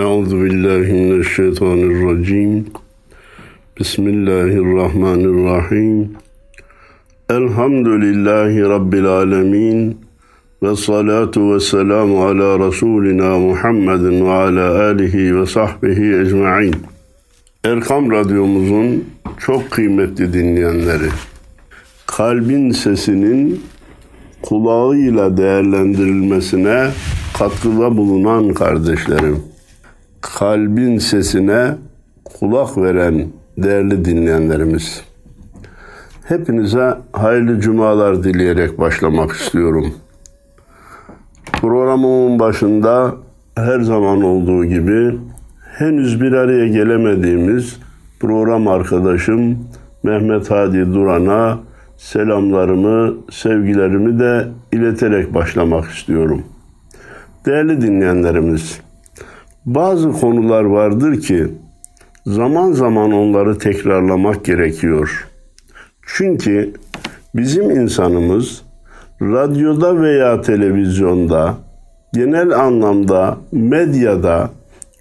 Euzu billahi mineşşeytanirracim. Bismillahirrahmanirrahim. Elhamdülillahi Rabbil alemin. Ve salatu ve selamu ala Resulina Muhammedin ve ala alihi ve sahbihi ecma'in. Erkam Radyomuzun çok kıymetli dinleyenleri, kalbin sesinin kulağıyla değerlendirilmesine katkıda bulunan kardeşlerim, kalbin sesine kulak veren değerli dinleyenlerimiz. Hepinize hayırlı cumalar dileyerek başlamak istiyorum. Programımın başında her zaman olduğu gibi henüz bir araya gelemediğimiz program arkadaşım Mehmet Hadi Duran'a selamlarımı, sevgilerimi de ileterek başlamak istiyorum. Değerli dinleyenlerimiz, bazı konular vardır ki zaman zaman onları tekrarlamak gerekiyor. Çünkü bizim insanımız radyoda veya televizyonda, genel anlamda medyada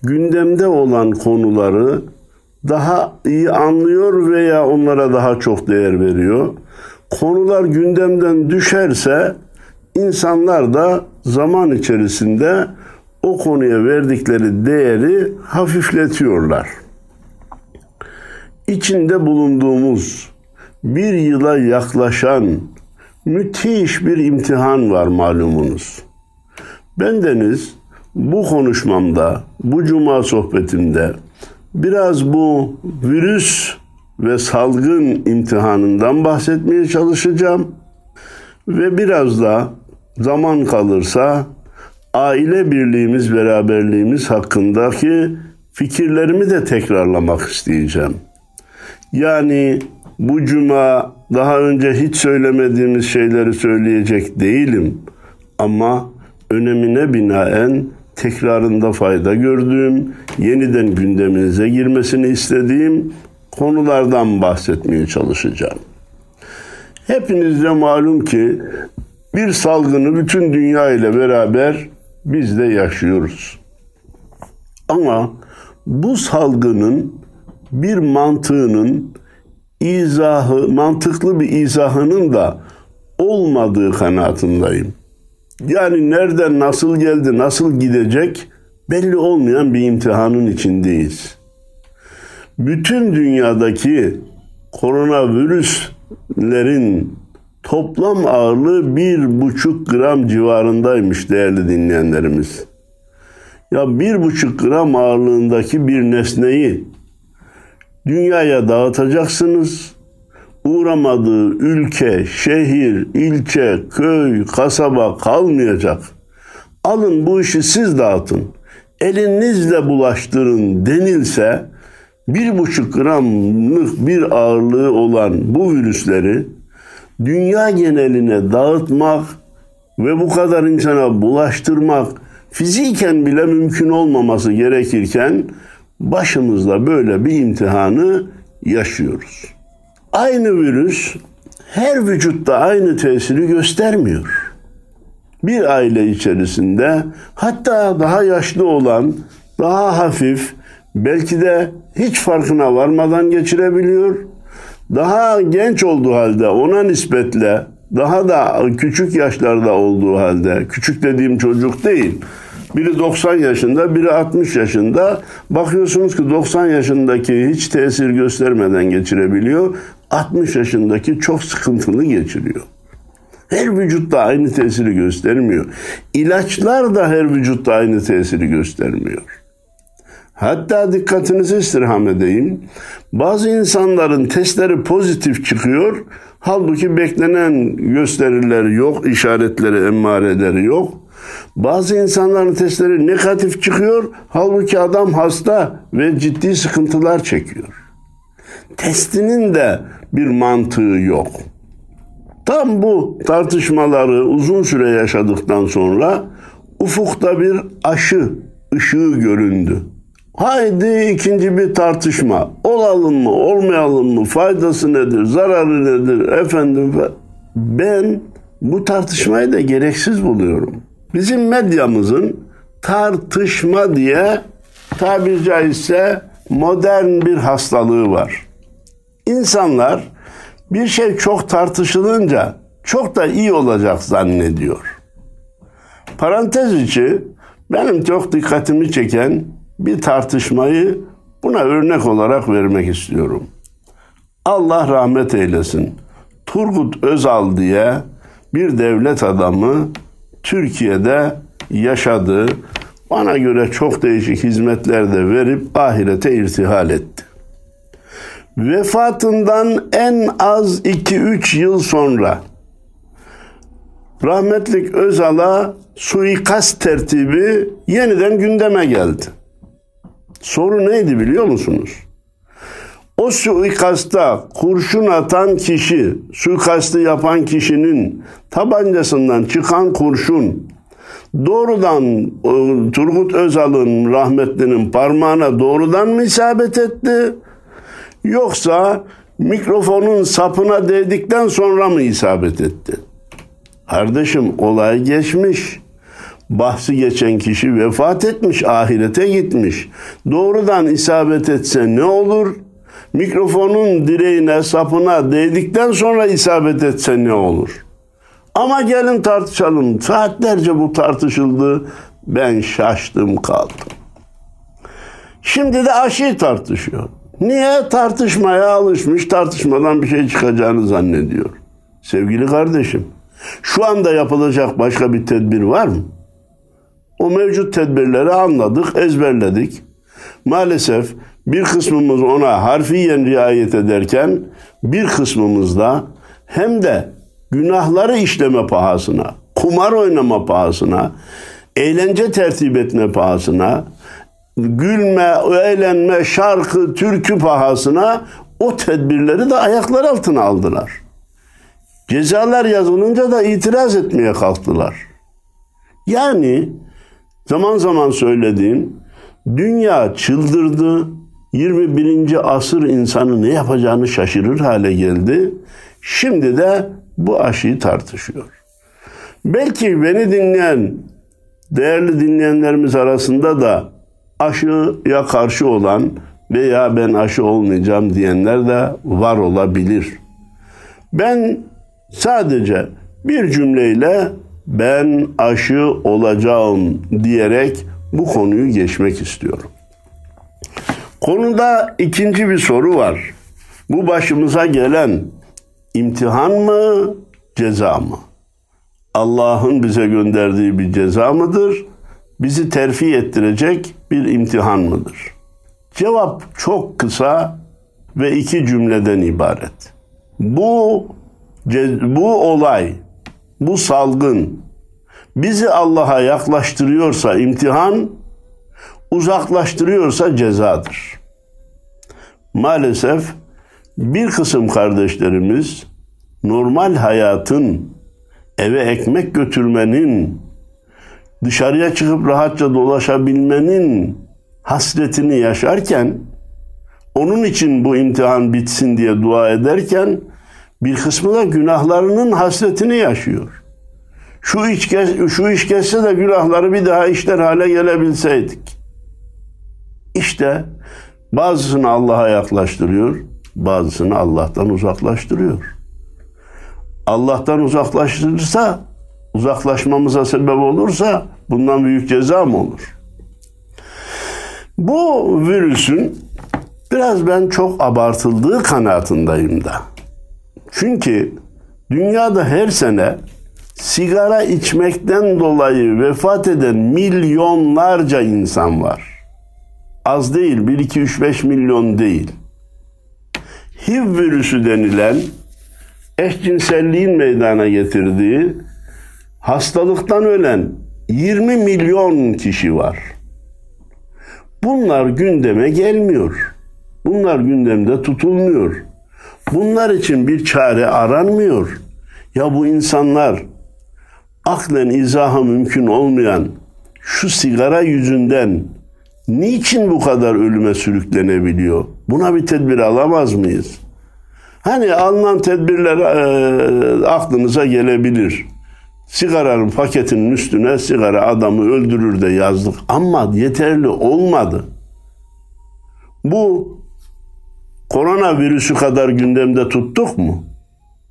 gündemde olan konuları daha iyi anlıyor veya onlara daha çok değer veriyor. Konular gündemden düşerse insanlar da zaman içerisinde o konuya verdikleri değeri hafifletiyorlar. İçinde bulunduğumuz bir yıla yaklaşan müthiş bir imtihan var malumunuz. Bendeniz bu konuşmamda, bu cuma sohbetimde biraz bu virüs ve salgın imtihanından bahsetmeye çalışacağım. Ve biraz da zaman kalırsa aile birliğimiz, beraberliğimiz hakkındaki fikirlerimi de tekrarlamak isteyeceğim. Yani bu cuma daha önce hiç söylemediğimiz şeyleri söyleyecek değilim ama önemine binaen tekrarında fayda gördüğüm, yeniden gündeminize girmesini istediğim konulardan bahsetmeye çalışacağım. Hepinizde malum ki bir salgını bütün dünya ile beraber biz de yaşıyoruz. Ama bu salgının bir mantığının izahı, mantıklı bir izahının da olmadığı kanaatindeyim. Yani nereden nasıl geldi, nasıl gidecek belli olmayan bir imtihanın içindeyiz. Bütün dünyadaki koronavirüslerin toplam ağırlığı bir buçuk gram civarındaymış değerli dinleyenlerimiz. Ya bir buçuk gram ağırlığındaki bir nesneyi dünyaya dağıtacaksınız. Uğramadığı ülke, şehir, ilçe, köy, kasaba kalmayacak. Alın bu işi siz dağıtın. Elinizle bulaştırın denilse bir buçuk gramlık bir ağırlığı olan bu virüsleri dünya geneline dağıtmak ve bu kadar insana bulaştırmak fiziken bile mümkün olmaması gerekirken başımızda böyle bir imtihanı yaşıyoruz. Aynı virüs her vücutta aynı tesiri göstermiyor. Bir aile içerisinde hatta daha yaşlı olan, daha hafif, belki de hiç farkına varmadan geçirebiliyor. Daha genç olduğu halde ona nispetle daha da küçük yaşlarda olduğu halde, küçük dediğim çocuk değil, biri 90 yaşında, biri 60 yaşında. Bakıyorsunuz ki 90 yaşındaki hiç tesir göstermeden geçirebiliyor. 60 yaşındaki çok sıkıntılı geçiriyor. Her vücutta aynı tesiri göstermiyor. İlaçlar da her vücutta aynı tesiri göstermiyor. Hatta dikkatinizi istirham edeyim. Bazı insanların testleri pozitif çıkıyor. Halbuki beklenen gösterileri yok, işaretleri, emareleri yok. Bazı insanların testleri negatif çıkıyor. Halbuki adam hasta ve ciddi sıkıntılar çekiyor. Testinin de bir mantığı yok. Tam bu tartışmaları uzun süre yaşadıktan sonra ufukta bir aşı ışığı göründü. Haydi ikinci bir tartışma. Olalım mı, olmayalım mı? Faydası nedir, zararı nedir? Efendim ben bu tartışmayı da gereksiz buluyorum. Bizim medyamızın tartışma diye tabiri caizse modern bir hastalığı var. İnsanlar bir şey çok tartışılınca çok da iyi olacak zannediyor. Parantez içi benim çok dikkatimi çeken bir tartışmayı buna örnek olarak vermek istiyorum. Allah rahmet eylesin. Turgut Özal diye bir devlet adamı Türkiye'de yaşadı. Bana göre çok değişik hizmetler de verip ahirete irtihal etti. Vefatından en az 2-3 yıl sonra rahmetlik Özal'a suikast tertibi yeniden gündeme geldi. Soru neydi biliyor musunuz? O suikasta kurşun atan kişi, suikastı yapan kişinin tabancasından çıkan kurşun doğrudan e, Turgut Özal'ın rahmetlinin parmağına doğrudan mı isabet etti? Yoksa mikrofonun sapına değdikten sonra mı isabet etti? Kardeşim olay geçmiş. Bahsi geçen kişi vefat etmiş, ahirete gitmiş. Doğrudan isabet etse ne olur? Mikrofonun direğine, sapına değdikten sonra isabet etse ne olur? Ama gelin tartışalım. Saatlerce bu tartışıldı. Ben şaştım kaldım. Şimdi de aşıyı tartışıyor. Niye? Tartışmaya alışmış, tartışmadan bir şey çıkacağını zannediyor. Sevgili kardeşim, şu anda yapılacak başka bir tedbir var mı? O mevcut tedbirleri anladık, ezberledik. Maalesef bir kısmımız ona harfiyen riayet ederken bir kısmımız da hem de günahları işleme pahasına, kumar oynama pahasına, eğlence tertip etme pahasına, gülme, eğlenme, şarkı, türkü pahasına o tedbirleri de ayaklar altına aldılar. Cezalar yazılınca da itiraz etmeye kalktılar. Yani zaman zaman söylediğim dünya çıldırdı. 21. asır insanı ne yapacağını şaşırır hale geldi. Şimdi de bu aşıyı tartışıyor. Belki beni dinleyen değerli dinleyenlerimiz arasında da aşıya karşı olan veya ben aşı olmayacağım diyenler de var olabilir. Ben sadece bir cümleyle ben aşı olacağım diyerek bu konuyu geçmek istiyorum. Konuda ikinci bir soru var. Bu başımıza gelen imtihan mı, ceza mı? Allah'ın bize gönderdiği bir ceza mıdır? Bizi terfi ettirecek bir imtihan mıdır? Cevap çok kısa ve iki cümleden ibaret. Bu bu olay, bu salgın bizi Allah'a yaklaştırıyorsa imtihan, uzaklaştırıyorsa cezadır. Maalesef bir kısım kardeşlerimiz normal hayatın eve ekmek götürmenin dışarıya çıkıp rahatça dolaşabilmenin hasretini yaşarken onun için bu imtihan bitsin diye dua ederken bir kısmı da günahlarının hasretini yaşıyor. Şu iş, şu iş geçse de günahları bir daha işler hale gelebilseydik. İşte bazısını Allah'a yaklaştırıyor, bazısını Allah'tan uzaklaştırıyor. Allah'tan uzaklaştırırsa, uzaklaşmamıza sebep olursa bundan büyük ceza mı olur? Bu virüsün biraz ben çok abartıldığı kanaatindeyim da. Çünkü dünyada her sene sigara içmekten dolayı vefat eden milyonlarca insan var. Az değil, 1 2 3 5 milyon değil. HIV virüsü denilen eşcinselliğin meydana getirdiği hastalıktan ölen 20 milyon kişi var. Bunlar gündeme gelmiyor. Bunlar gündemde tutulmuyor. Bunlar için bir çare aranmıyor. Ya bu insanlar aklen izahı mümkün olmayan şu sigara yüzünden niçin bu kadar ölüme sürüklenebiliyor? Buna bir tedbir alamaz mıyız? Hani alınan tedbirler e, aklınıza gelebilir. Sigaranın paketinin üstüne sigara adamı öldürür de yazdık ama yeterli olmadı. Bu koronavirüsü kadar gündemde tuttuk mu?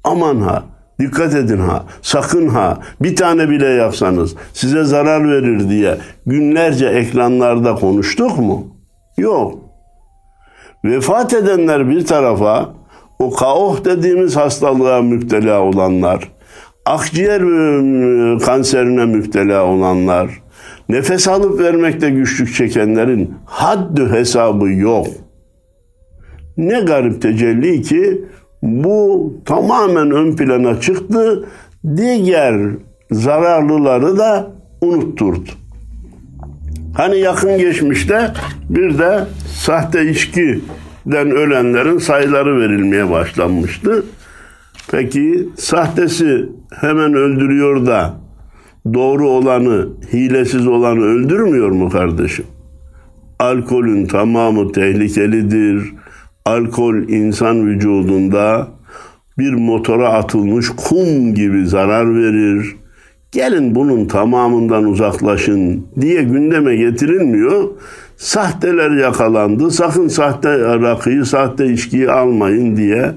Aman ha, dikkat edin ha, sakın ha, bir tane bile yapsanız size zarar verir diye günlerce ekranlarda konuştuk mu? Yok. Vefat edenler bir tarafa, o kaoh dediğimiz hastalığa müptela olanlar, akciğer ıı, kanserine müptela olanlar, nefes alıp vermekte güçlük çekenlerin haddü hesabı yok. Ne garip tecelli ki bu tamamen ön plana çıktı. Diğer zararlıları da unutturdu. Hani yakın geçmişte bir de sahte içkiden ölenlerin sayıları verilmeye başlanmıştı. Peki sahtesi hemen öldürüyor da doğru olanı, hilesiz olanı öldürmüyor mu kardeşim? Alkolün tamamı tehlikelidir. Alkol insan vücudunda bir motora atılmış kum gibi zarar verir. Gelin bunun tamamından uzaklaşın diye gündeme getirilmiyor. Sahteler yakalandı. Sakın sahte rakıyı, sahte içkiyi almayın diye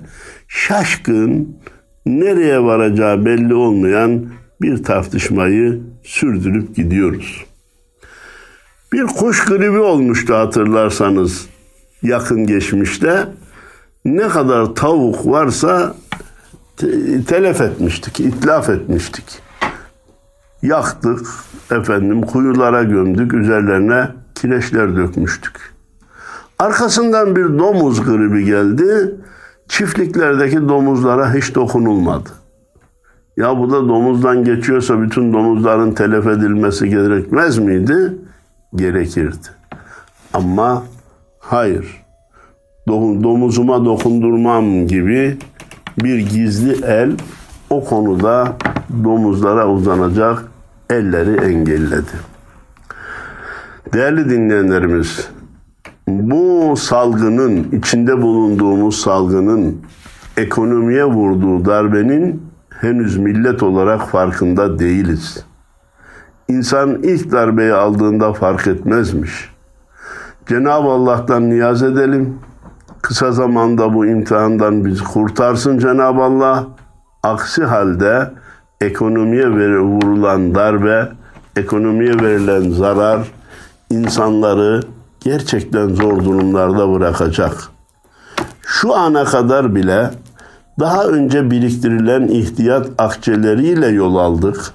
şaşkın, nereye varacağı belli olmayan bir tartışmayı sürdürüp gidiyoruz. Bir kuş gribi olmuştu hatırlarsanız yakın geçmişte. Ne kadar tavuk varsa telef etmiştik, itlaf etmiştik. Yaktık, efendim kuyulara gömdük, üzerlerine kireçler dökmüştük. Arkasından bir domuz gribi geldi. Çiftliklerdeki domuzlara hiç dokunulmadı. Ya bu da domuzdan geçiyorsa bütün domuzların telef edilmesi gerekmez miydi? Gerekirdi. Ama hayır. Domuzuma dokundurmam gibi bir gizli el o konuda domuzlara uzanacak elleri engelledi. Değerli dinleyenlerimiz, bu salgının, içinde bulunduğumuz salgının ekonomiye vurduğu darbenin henüz millet olarak farkında değiliz. İnsan ilk darbeyi aldığında fark etmezmiş. Cenab-ı Allah'tan niyaz edelim. Kısa zamanda bu imtihandan bizi kurtarsın Cenab-ı Allah. Aksi halde ekonomiye vurulan darbe, ekonomiye verilen zarar insanları gerçekten zor durumlarda bırakacak. Şu ana kadar bile daha önce biriktirilen ihtiyat akçeleriyle yol aldık.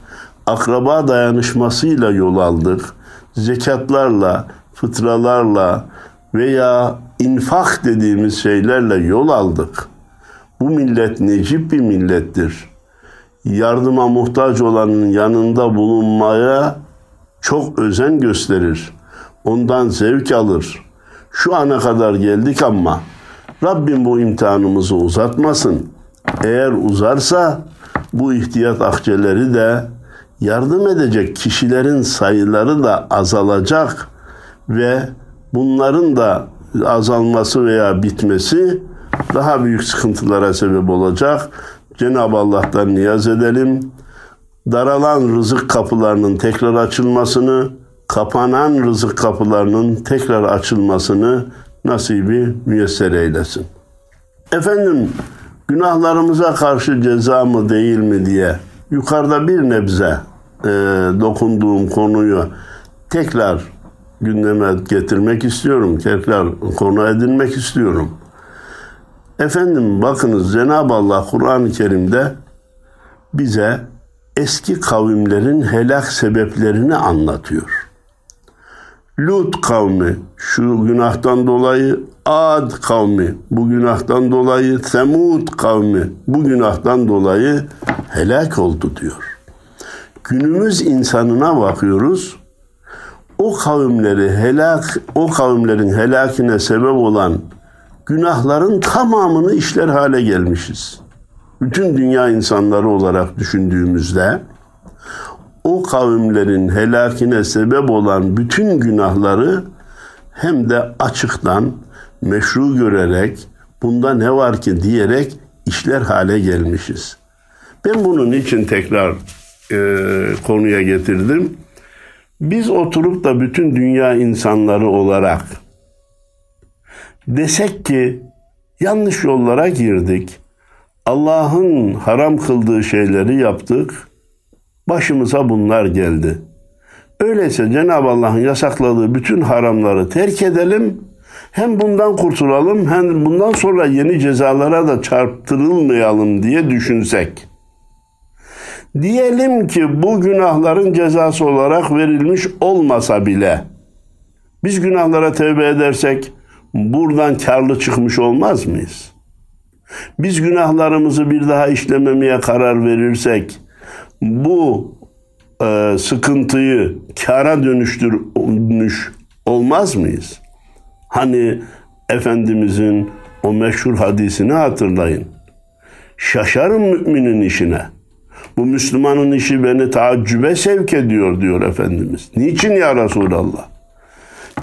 Akraba dayanışmasıyla yol aldık. Zekatlarla, fıtralarla veya infak dediğimiz şeylerle yol aldık. Bu millet necip bir millettir. Yardıma muhtaç olanın yanında bulunmaya çok özen gösterir. Ondan zevk alır. Şu ana kadar geldik ama Rabbim bu imtihanımızı uzatmasın. Eğer uzarsa bu ihtiyat akçeleri de yardım edecek kişilerin sayıları da azalacak ve bunların da azalması veya bitmesi daha büyük sıkıntılara sebep olacak. Cenab-ı Allah'tan niyaz edelim. Daralan rızık kapılarının tekrar açılmasını, kapanan rızık kapılarının tekrar açılmasını nasibi müyesser eylesin. Efendim günahlarımıza karşı ceza mı değil mi diye yukarıda bir nebze e, dokunduğum konuyu tekrar gündeme getirmek istiyorum. Tekrar konu edinmek istiyorum. Efendim bakınız Cenab-ı Allah Kur'an-ı Kerim'de bize eski kavimlerin helak sebeplerini anlatıyor. Lut kavmi şu günahtan dolayı, Ad kavmi bu günahtan dolayı, Semud kavmi bu günahtan dolayı helak oldu diyor. Günümüz insanına bakıyoruz. O kavimleri helak, o kavimlerin helakine sebep olan günahların tamamını işler hale gelmişiz. Bütün dünya insanları olarak düşündüğümüzde o kavimlerin helakine sebep olan bütün günahları hem de açıktan meşru görerek bunda ne var ki diyerek işler hale gelmişiz. Ben bunun için tekrar e, konuya getirdim. Biz oturup da bütün dünya insanları olarak desek ki yanlış yollara girdik. Allah'ın haram kıldığı şeyleri yaptık. Başımıza bunlar geldi. Öyleyse Cenab-ı Allah'ın yasakladığı bütün haramları terk edelim. Hem bundan kurtulalım hem bundan sonra yeni cezalara da çarptırılmayalım diye düşünsek. Diyelim ki bu günahların cezası olarak verilmiş olmasa bile biz günahlara tevbe edersek buradan karlı çıkmış olmaz mıyız? Biz günahlarımızı bir daha işlememeye karar verirsek bu e, sıkıntıyı kara dönüştürmüş olmaz mıyız? Hani Efendimizin o meşhur hadisini hatırlayın. Şaşarım müminin işine. Bu Müslümanın işi beni taaccübe sevk ediyor diyor Efendimiz. Niçin ya Resulallah?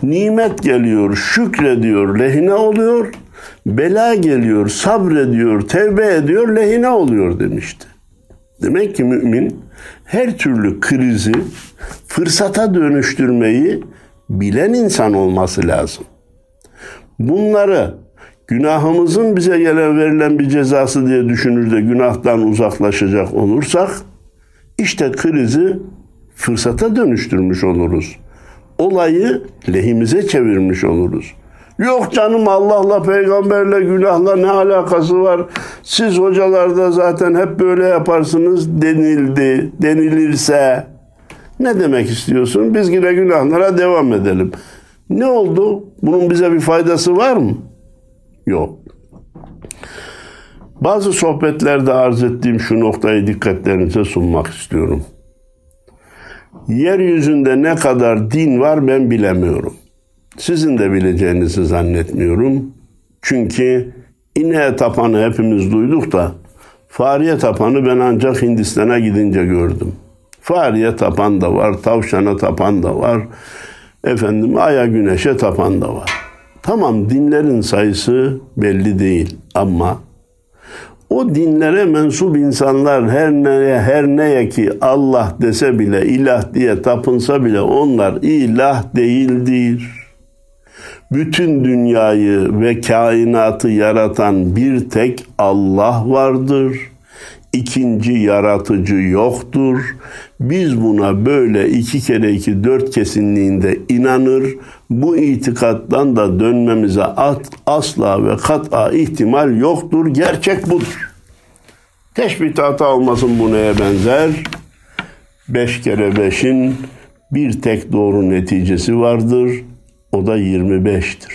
Nimet geliyor, şükrediyor, lehine oluyor. Bela geliyor, sabrediyor, tevbe ediyor, lehine oluyor demişti. Demek ki mümin her türlü krizi fırsata dönüştürmeyi bilen insan olması lazım. Bunları günahımızın bize gelen verilen bir cezası diye düşünür de günahtan uzaklaşacak olursak işte krizi fırsata dönüştürmüş oluruz. Olayı lehimize çevirmiş oluruz. Yok canım Allah'la peygamberle günahla ne alakası var? Siz hocalarda zaten hep böyle yaparsınız denildi, denilirse. Ne demek istiyorsun? Biz yine günahlara devam edelim. Ne oldu? Bunun bize bir faydası var mı? Yok. Bazı sohbetlerde arz ettiğim şu noktayı dikkatlerinize sunmak istiyorum. Yeryüzünde ne kadar din var ben bilemiyorum. Sizin de bileceğinizi zannetmiyorum. Çünkü ineğe tapanı hepimiz duyduk da fariye tapanı ben ancak Hindistan'a gidince gördüm. Fariye tapan da var, tavşana tapan da var. Efendim aya güneşe tapan da var. Tamam dinlerin sayısı belli değil ama o dinlere mensup insanlar her neye her neye ki Allah dese bile ilah diye tapınsa bile onlar ilah değildir. Bütün dünyayı ve kainatı yaratan bir tek Allah vardır. İkinci yaratıcı yoktur. Biz buna böyle iki kere iki dört kesinliğinde inanır. Bu itikattan da dönmemize asla ve kat'a ihtimal yoktur. Gerçek budur. Teşbih hata olmasın bu neye benzer? Beş kere beşin bir tek doğru neticesi vardır. O da 25'tir.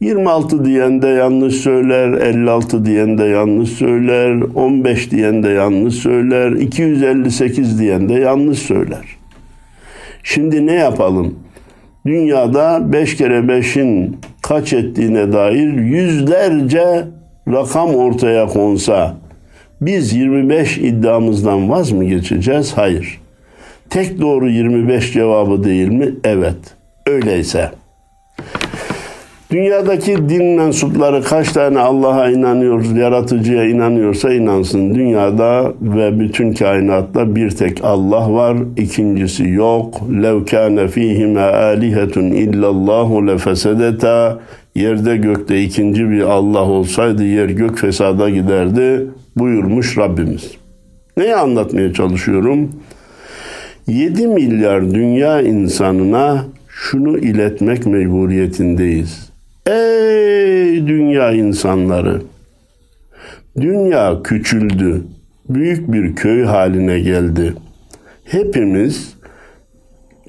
26 diyen de yanlış söyler, 56 diyen de yanlış söyler, 15 diyen de yanlış söyler, 258 diyen de yanlış söyler. Şimdi ne yapalım? Dünyada 5 kere 5'in kaç ettiğine dair yüzlerce rakam ortaya konsa biz 25 iddiamızdan vaz mı geçeceğiz? Hayır. Tek doğru 25 cevabı değil mi? Evet. Öyleyse Dünyadaki din mensupları kaç tane Allah'a inanıyor, yaratıcıya inanıyorsa inansın. Dünyada ve bütün kainatta bir tek Allah var, ikincisi yok. Lev kâne fîhime âlihetun illallahu lefesedeta. Yerde gökte ikinci bir Allah olsaydı yer gök fesada giderdi buyurmuş Rabbimiz. Neyi anlatmaya çalışıyorum? 7 milyar dünya insanına şunu iletmek mecburiyetindeyiz. Ey dünya insanları! Dünya küçüldü, büyük bir köy haline geldi. Hepimiz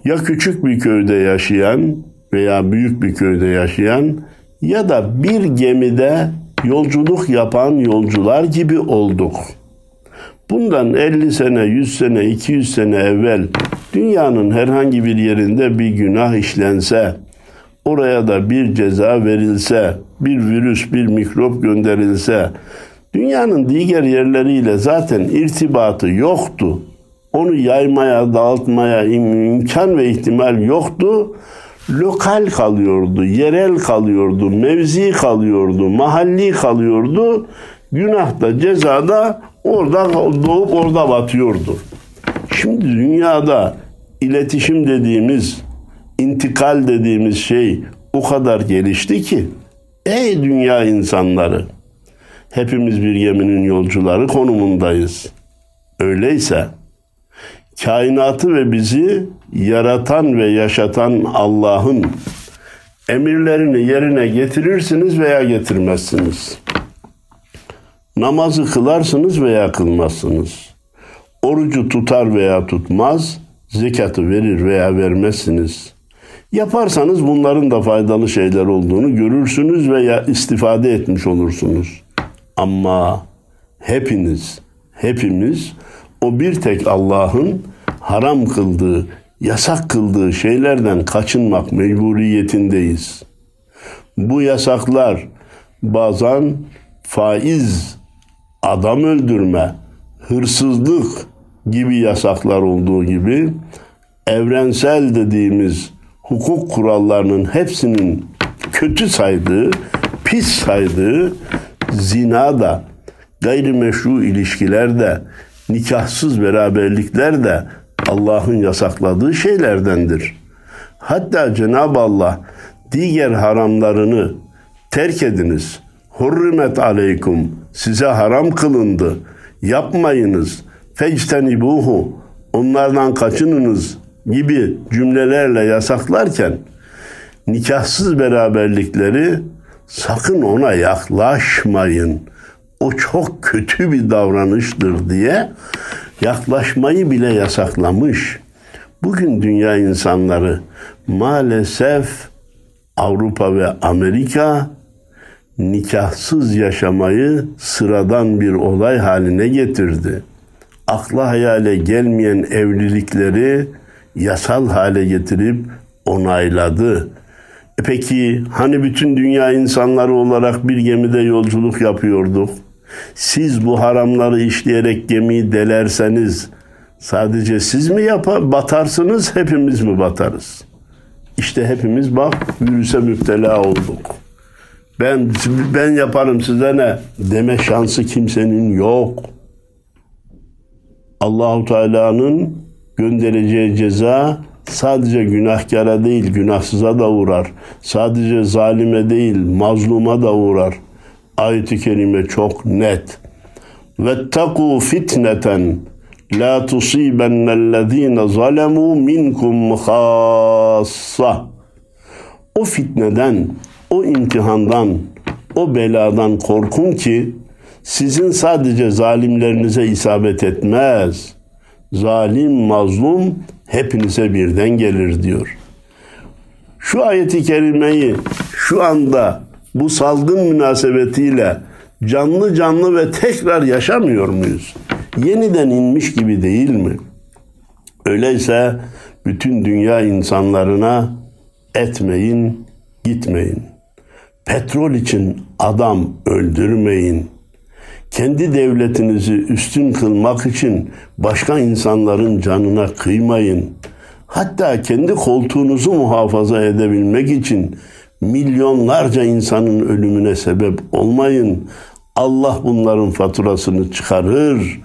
ya küçük bir köyde yaşayan veya büyük bir köyde yaşayan ya da bir gemide yolculuk yapan yolcular gibi olduk. Bundan 50 sene, 100 sene, 200 sene evvel dünyanın herhangi bir yerinde bir günah işlense, oraya da bir ceza verilse, bir virüs, bir mikrop gönderilse, dünyanın diğer yerleriyle zaten irtibatı yoktu. Onu yaymaya, dağıtmaya imkan ve ihtimal yoktu. Lokal kalıyordu, yerel kalıyordu, mevzi kalıyordu, mahalli kalıyordu. Günah da ceza da orada doğup orada batıyordu. Şimdi dünyada iletişim dediğimiz, intikal dediğimiz şey o kadar gelişti ki Ey dünya insanları! Hepimiz bir geminin yolcuları konumundayız. Öyleyse kainatı ve bizi yaratan ve yaşatan Allah'ın emirlerini yerine getirirsiniz veya getirmezsiniz. Namazı kılarsınız veya kılmazsınız. Orucu tutar veya tutmaz, zekatı verir veya vermezsiniz. Yaparsanız bunların da faydalı şeyler olduğunu görürsünüz veya istifade etmiş olursunuz. Ama hepiniz, hepimiz o bir tek Allah'ın haram kıldığı, yasak kıldığı şeylerden kaçınmak mecburiyetindeyiz. Bu yasaklar bazen faiz, adam öldürme, hırsızlık gibi yasaklar olduğu gibi evrensel dediğimiz hukuk kurallarının hepsinin kötü saydığı, pis saydığı zina da, gayrimeşru ilişkiler de, nikahsız beraberlikler de Allah'ın yasakladığı şeylerdendir. Hatta Cenab-ı Allah diğer haramlarını terk ediniz. Hurrimet aleykum size haram kılındı. Yapmayınız. Fectenibuhu onlardan kaçınınız gibi cümlelerle yasaklarken nikahsız beraberlikleri sakın ona yaklaşmayın. O çok kötü bir davranıştır diye yaklaşmayı bile yasaklamış. Bugün dünya insanları maalesef Avrupa ve Amerika nikahsız yaşamayı sıradan bir olay haline getirdi. Akla hayale gelmeyen evlilikleri yasal hale getirip onayladı. E peki hani bütün dünya insanları olarak bir gemide yolculuk yapıyorduk? Siz bu haramları işleyerek gemiyi delerseniz sadece siz mi yapar, batarsınız, hepimiz mi batarız? İşte hepimiz bak virüse müptela olduk. Ben ben yaparım size ne deme şansı kimsenin yok. Allahu Teala'nın göndereceği ceza sadece günahkara değil günahsıza da uğrar. Sadece zalime değil mazluma da uğrar. Ayet-i kerime çok net. Vettaku fitneten la tusibennellezine zalemu minkum khassa. O fitneden, o imtihandan, o beladan korkun ki sizin sadece zalimlerinize isabet etmez. Zalim, mazlum hepinize birden gelir diyor. Şu ayeti kerimeyi şu anda bu salgın münasebetiyle canlı canlı ve tekrar yaşamıyor muyuz? Yeniden inmiş gibi değil mi? Öyleyse bütün dünya insanlarına etmeyin, gitmeyin. Petrol için adam öldürmeyin. Kendi devletinizi üstün kılmak için başka insanların canına kıymayın. Hatta kendi koltuğunuzu muhafaza edebilmek için milyonlarca insanın ölümüne sebep olmayın. Allah bunların faturasını çıkarır.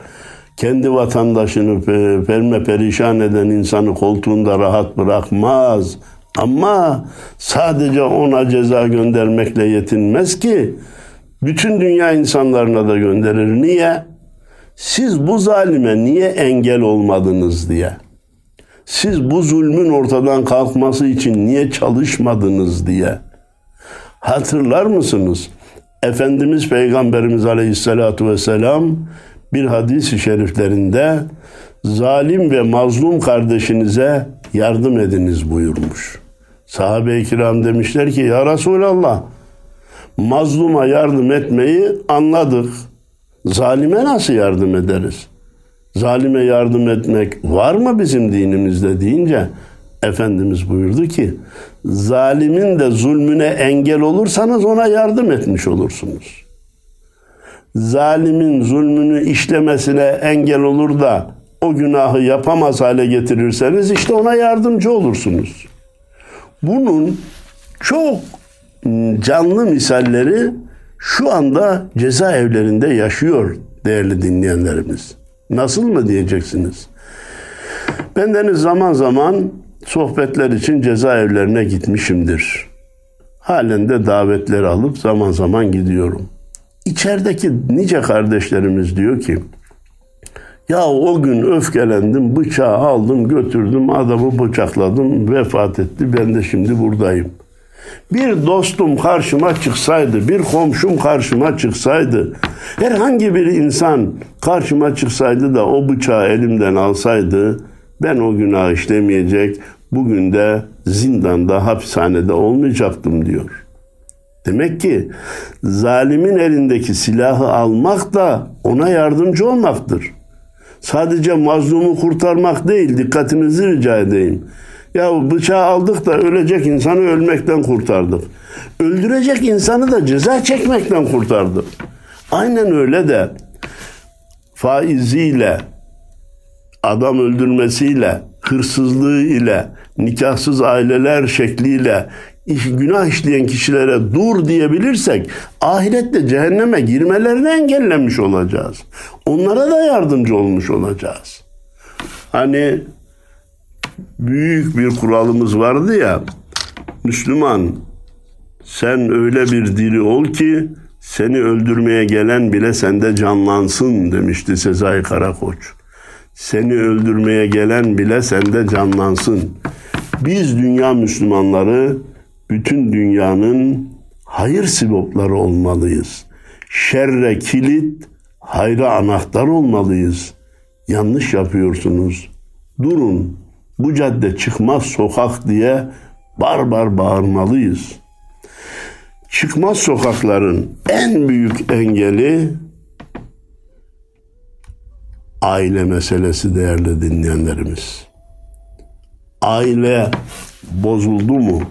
Kendi vatandaşını perme perişan eden insanı koltuğunda rahat bırakmaz. Ama sadece ona ceza göndermekle yetinmez ki bütün dünya insanlarına da gönderir. Niye? Siz bu zalime niye engel olmadınız diye. Siz bu zulmün ortadan kalkması için niye çalışmadınız diye. Hatırlar mısınız? Efendimiz Peygamberimiz Aleyhisselatü Vesselam bir hadis-i şeriflerinde zalim ve mazlum kardeşinize yardım ediniz buyurmuş. Sahabe-i kiram demişler ki ya Resulallah mazluma yardım etmeyi anladık. Zalime nasıl yardım ederiz? Zalime yardım etmek var mı bizim dinimizde deyince Efendimiz buyurdu ki zalimin de zulmüne engel olursanız ona yardım etmiş olursunuz. Zalimin zulmünü işlemesine engel olur da o günahı yapamaz hale getirirseniz işte ona yardımcı olursunuz. Bunun çok canlı misalleri şu anda cezaevlerinde yaşıyor değerli dinleyenlerimiz. Nasıl mı diyeceksiniz? Ben deniz zaman zaman sohbetler için cezaevlerine gitmişimdir. Halen de davetleri alıp zaman zaman gidiyorum. İçerideki nice kardeşlerimiz diyor ki ya o gün öfkelendim, bıçağı aldım, götürdüm, adamı bıçakladım, vefat etti. Ben de şimdi buradayım. Bir dostum karşıma çıksaydı, bir komşum karşıma çıksaydı, herhangi bir insan karşıma çıksaydı da o bıçağı elimden alsaydı, ben o günah işlemeyecek, bugün de zindanda, hapishanede olmayacaktım diyor. Demek ki zalimin elindeki silahı almak da ona yardımcı olmaktır. Sadece mazlumu kurtarmak değil, dikkatinizi rica edeyim. Ya bıçağı aldık da ölecek insanı ölmekten kurtardık. Öldürecek insanı da ceza çekmekten kurtardık. Aynen öyle de faiziyle, adam öldürmesiyle, hırsızlığı ile, nikahsız aileler şekliyle iş, günah işleyen kişilere dur diyebilirsek ahirette cehenneme girmelerini engellemiş olacağız. Onlara da yardımcı olmuş olacağız. Hani büyük bir kuralımız vardı ya Müslüman sen öyle bir diri ol ki seni öldürmeye gelen bile sende canlansın demişti Sezai Karakoç. Seni öldürmeye gelen bile sende canlansın. Biz dünya Müslümanları bütün dünyanın hayır sibopları olmalıyız. Şerre kilit, hayra anahtar olmalıyız. Yanlış yapıyorsunuz. Durun, bu cadde çıkmaz sokak diye barbar bağırmalıyız. Çıkmaz sokakların en büyük engeli aile meselesi değerli dinleyenlerimiz. Aile bozuldu mu?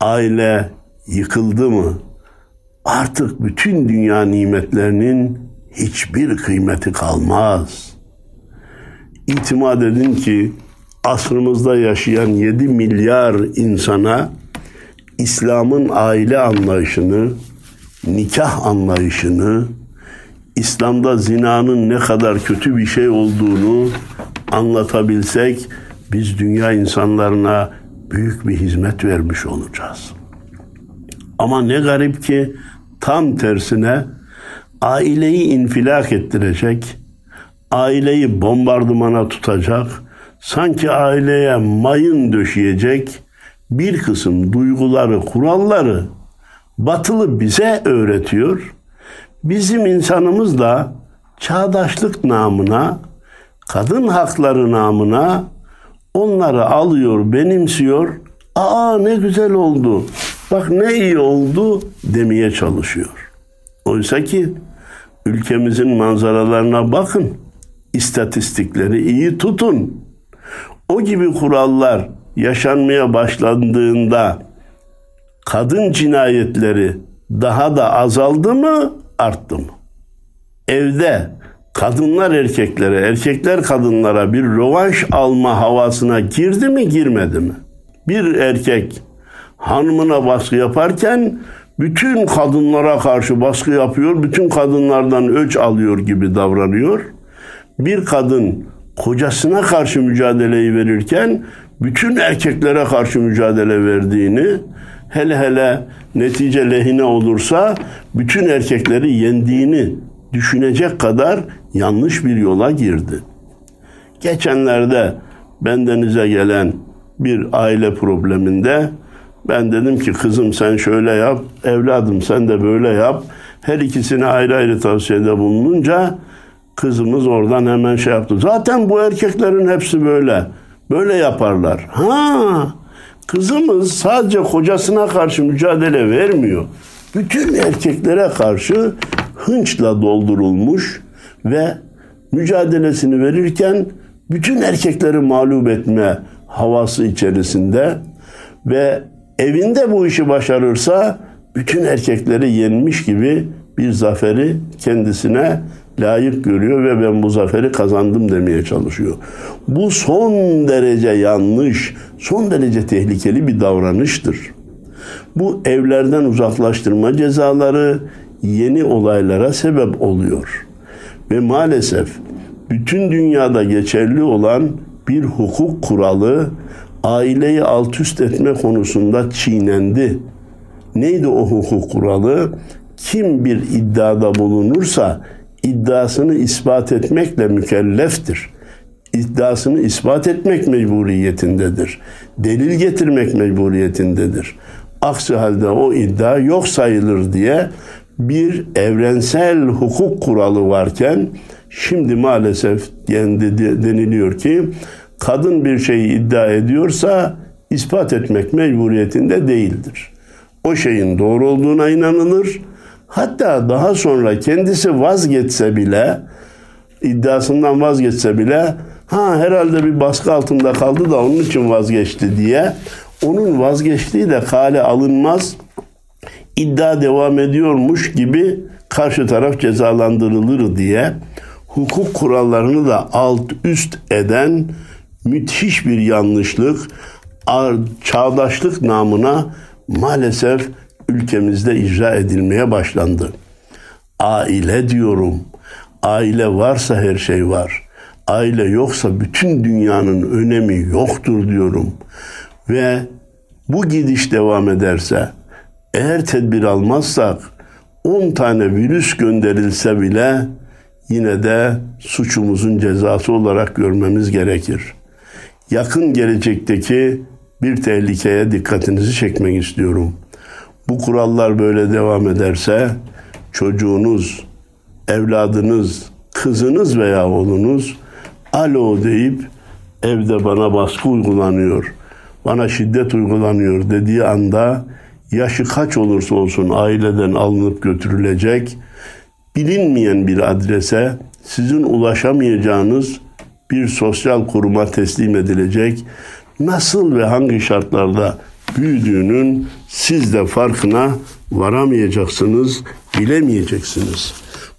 Aile yıkıldı mı? Artık bütün dünya nimetlerinin hiçbir kıymeti kalmaz. İtimat edin ki asrımızda yaşayan 7 milyar insana İslam'ın aile anlayışını, nikah anlayışını, İslam'da zinanın ne kadar kötü bir şey olduğunu anlatabilsek biz dünya insanlarına büyük bir hizmet vermiş olacağız. Ama ne garip ki tam tersine aileyi infilak ettirecek, aileyi bombardımana tutacak, sanki aileye mayın döşeyecek bir kısım duyguları, kuralları batılı bize öğretiyor. Bizim insanımız da çağdaşlık namına, kadın hakları namına onları alıyor, benimsiyor. Aa ne güzel oldu, bak ne iyi oldu demeye çalışıyor. Oysa ki ülkemizin manzaralarına bakın, istatistikleri iyi tutun o gibi kurallar yaşanmaya başlandığında kadın cinayetleri daha da azaldı mı, arttı mı? Evde kadınlar erkeklere, erkekler kadınlara bir rövanş alma havasına girdi mi, girmedi mi? Bir erkek hanımına baskı yaparken bütün kadınlara karşı baskı yapıyor, bütün kadınlardan öç alıyor gibi davranıyor. Bir kadın kocasına karşı mücadeleyi verirken bütün erkeklere karşı mücadele verdiğini hele hele netice lehine olursa bütün erkekleri yendiğini düşünecek kadar yanlış bir yola girdi. Geçenlerde bendenize gelen bir aile probleminde ben dedim ki kızım sen şöyle yap, evladım sen de böyle yap. Her ikisine ayrı ayrı tavsiyede bulununca Kızımız oradan hemen şey yaptı. Zaten bu erkeklerin hepsi böyle. Böyle yaparlar. Ha, kızımız sadece kocasına karşı mücadele vermiyor. Bütün erkeklere karşı hınçla doldurulmuş ve mücadelesini verirken bütün erkekleri mağlup etme havası içerisinde ve evinde bu işi başarırsa bütün erkekleri yenmiş gibi bir zaferi kendisine layık görüyor ve ben bu zaferi kazandım demeye çalışıyor. Bu son derece yanlış, son derece tehlikeli bir davranıştır. Bu evlerden uzaklaştırma cezaları yeni olaylara sebep oluyor. Ve maalesef bütün dünyada geçerli olan bir hukuk kuralı aileyi alt üst etme konusunda çiğnendi. Neydi o hukuk kuralı? Kim bir iddiada bulunursa iddiasını ispat etmekle mükelleftir. İddiasını ispat etmek mecburiyetindedir. Delil getirmek mecburiyetindedir. Aksi halde o iddia yok sayılır diye bir evrensel hukuk kuralı varken şimdi maalesef deniliyor ki kadın bir şeyi iddia ediyorsa ispat etmek mecburiyetinde değildir. O şeyin doğru olduğuna inanılır. Hatta daha sonra kendisi vazgeçse bile iddiasından vazgeçse bile ha herhalde bir baskı altında kaldı da onun için vazgeçti diye onun vazgeçtiği de kale alınmaz. İddia devam ediyormuş gibi karşı taraf cezalandırılır diye hukuk kurallarını da alt üst eden müthiş bir yanlışlık çağdaşlık namına maalesef ülkemizde icra edilmeye başlandı. Aile diyorum. Aile varsa her şey var. Aile yoksa bütün dünyanın önemi yoktur diyorum. Ve bu gidiş devam ederse eğer tedbir almazsak 10 tane virüs gönderilse bile yine de suçumuzun cezası olarak görmemiz gerekir. Yakın gelecekteki bir tehlikeye dikkatinizi çekmek istiyorum. Bu kurallar böyle devam ederse çocuğunuz, evladınız, kızınız veya oğlunuz alo deyip evde bana baskı uygulanıyor, bana şiddet uygulanıyor dediği anda yaşı kaç olursa olsun aileden alınıp götürülecek, bilinmeyen bir adrese sizin ulaşamayacağınız bir sosyal kuruma teslim edilecek. Nasıl ve hangi şartlarda büyüdüğünün siz de farkına varamayacaksınız, bilemeyeceksiniz.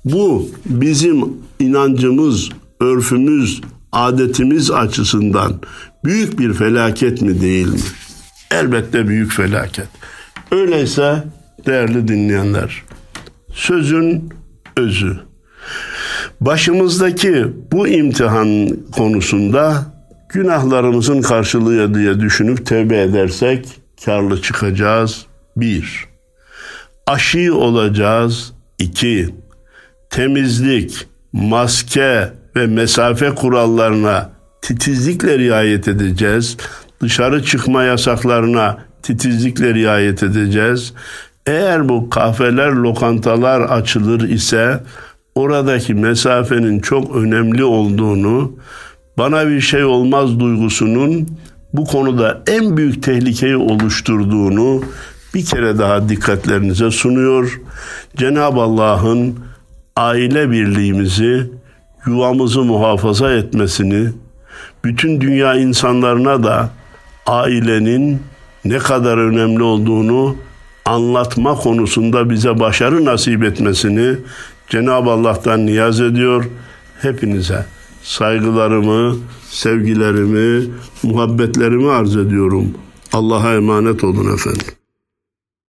Bu bizim inancımız, örfümüz, adetimiz açısından büyük bir felaket mi değil mi? Elbette büyük felaket. Öyleyse değerli dinleyenler, sözün özü. Başımızdaki bu imtihan konusunda günahlarımızın karşılığı diye düşünüp tevbe edersek karlı çıkacağız. Bir, aşı olacağız. İki, temizlik, maske ve mesafe kurallarına titizlikle riayet edeceğiz. Dışarı çıkma yasaklarına titizlikle riayet edeceğiz. Eğer bu kahveler, lokantalar açılır ise oradaki mesafenin çok önemli olduğunu, bana bir şey olmaz duygusunun bu konuda en büyük tehlikeyi oluşturduğunu bir kere daha dikkatlerinize sunuyor. Cenab-ı Allah'ın aile birliğimizi, yuvamızı muhafaza etmesini, bütün dünya insanlarına da ailenin ne kadar önemli olduğunu anlatma konusunda bize başarı nasip etmesini Cenab-ı Allah'tan niyaz ediyor. Hepinize saygılarımı, sevgilerimi, muhabbetlerimi arz ediyorum. Allah'a emanet olun efendim.